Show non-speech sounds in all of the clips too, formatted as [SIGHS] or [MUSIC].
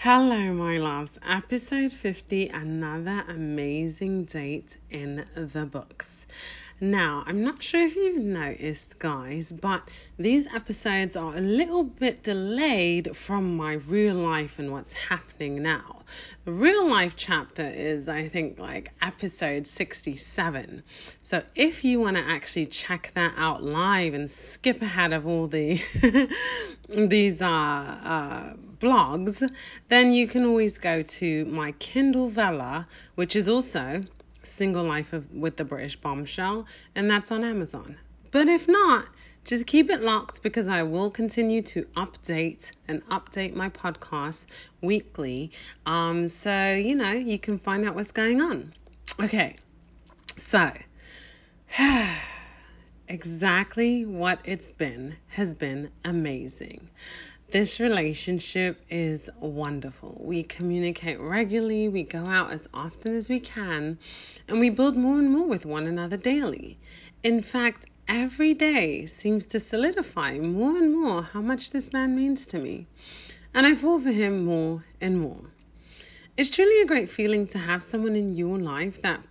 Hello, my loves. Episode 50, another amazing date in the books. Now, I'm not sure if you've noticed, guys, but these episodes are a little bit delayed from my real life and what's happening now. The real life chapter is, I think, like episode 67. So if you want to actually check that out live and skip ahead of all the [LAUGHS] these uh, uh, blogs, then you can always go to my Kindle Vella, which is also Single Life of, with the British Bombshell, and that's on Amazon. But if not, just keep it locked because I will continue to update and update my podcast weekly. Um, so you know you can find out what's going on. Okay, so [SIGHS] exactly what it's been has been amazing. This relationship is wonderful. We communicate regularly, we go out as often as we can, and we build more and more with one another daily. In fact, every day seems to solidify more and more how much this man means to me, and I fall for him more and more. It's truly a great feeling to have someone in your life that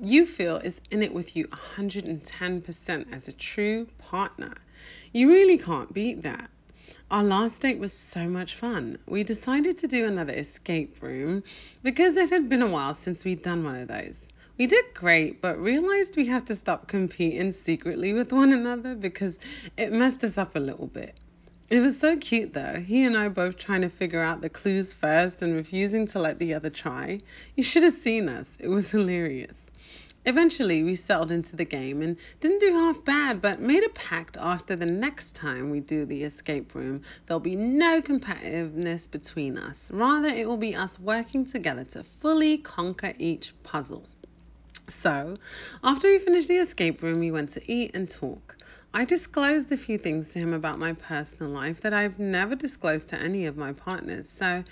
you feel is in it with you 110% as a true partner. You really can't beat that. Our last date was so much fun. We decided to do another escape room because it had been a while since we'd done one of those. We did great, but realized we had to stop competing secretly with one another because it messed us up a little bit. It was so cute though, he and I both trying to figure out the clues first and refusing to let the other try. You should have seen us, it was hilarious. Eventually, we settled into the game and didn't do half bad, but made a pact after the next time we do the escape room, there'll be no competitiveness between us. Rather, it will be us working together to fully conquer each puzzle. So, after we finished the escape room, we went to eat and talk. I disclosed a few things to him about my personal life that I've never disclosed to any of my partners, so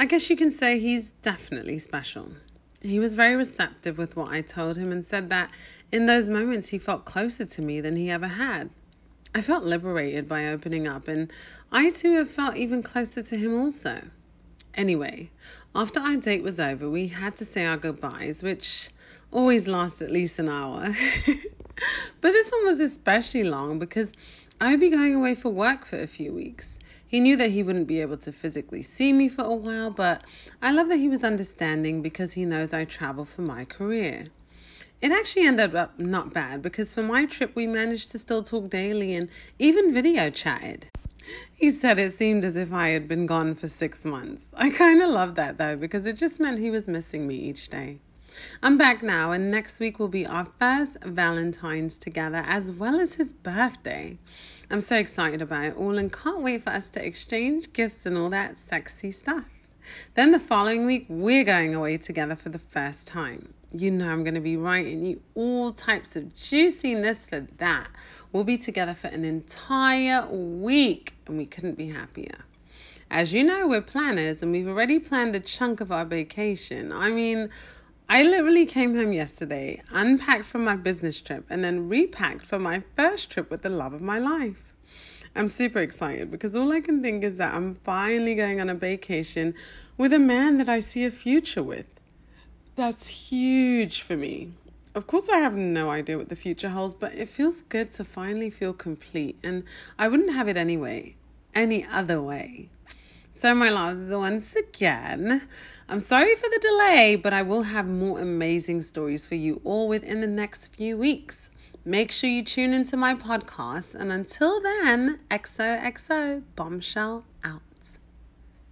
I guess you can say he's definitely special. He was very receptive with what I told him and said that in those moments he felt closer to me than he ever had. I felt liberated by opening up, and I too have felt even closer to him also. Anyway, after our date was over, we had to say our goodbyes, which always lasts at least an hour. [LAUGHS] but this one was especially long because I would be going away for work for a few weeks. He knew that he wouldn't be able to physically see me for a while, but I love that he was understanding because he knows I travel for my career. It actually ended up not bad because for my trip we managed to still talk daily and even video chatted. He said it seemed as if I had been gone for six months. I kind of love that though because it just meant he was missing me each day. I'm back now, and next week will be our first Valentine's together as well as his birthday. I'm so excited about it all and can't wait for us to exchange gifts and all that sexy stuff. Then the following week, we're going away together for the first time. You know, I'm going to be writing you all types of juiciness for that. We'll be together for an entire week, and we couldn't be happier. As you know, we're planners and we've already planned a chunk of our vacation. I mean, I literally came home yesterday, unpacked from my business trip, and then repacked for my first trip with the love of my life. I'm super excited because all I can think is that I'm finally going on a vacation with a man that I see a future with. That's huge for me. Of course, I have no idea what the future holds, but it feels good to finally feel complete, and I wouldn't have it anyway, any other way. So, my loves, once again, I'm sorry for the delay, but I will have more amazing stories for you all within the next few weeks. Make sure you tune into my podcast, and until then, XOXO Bombshell out.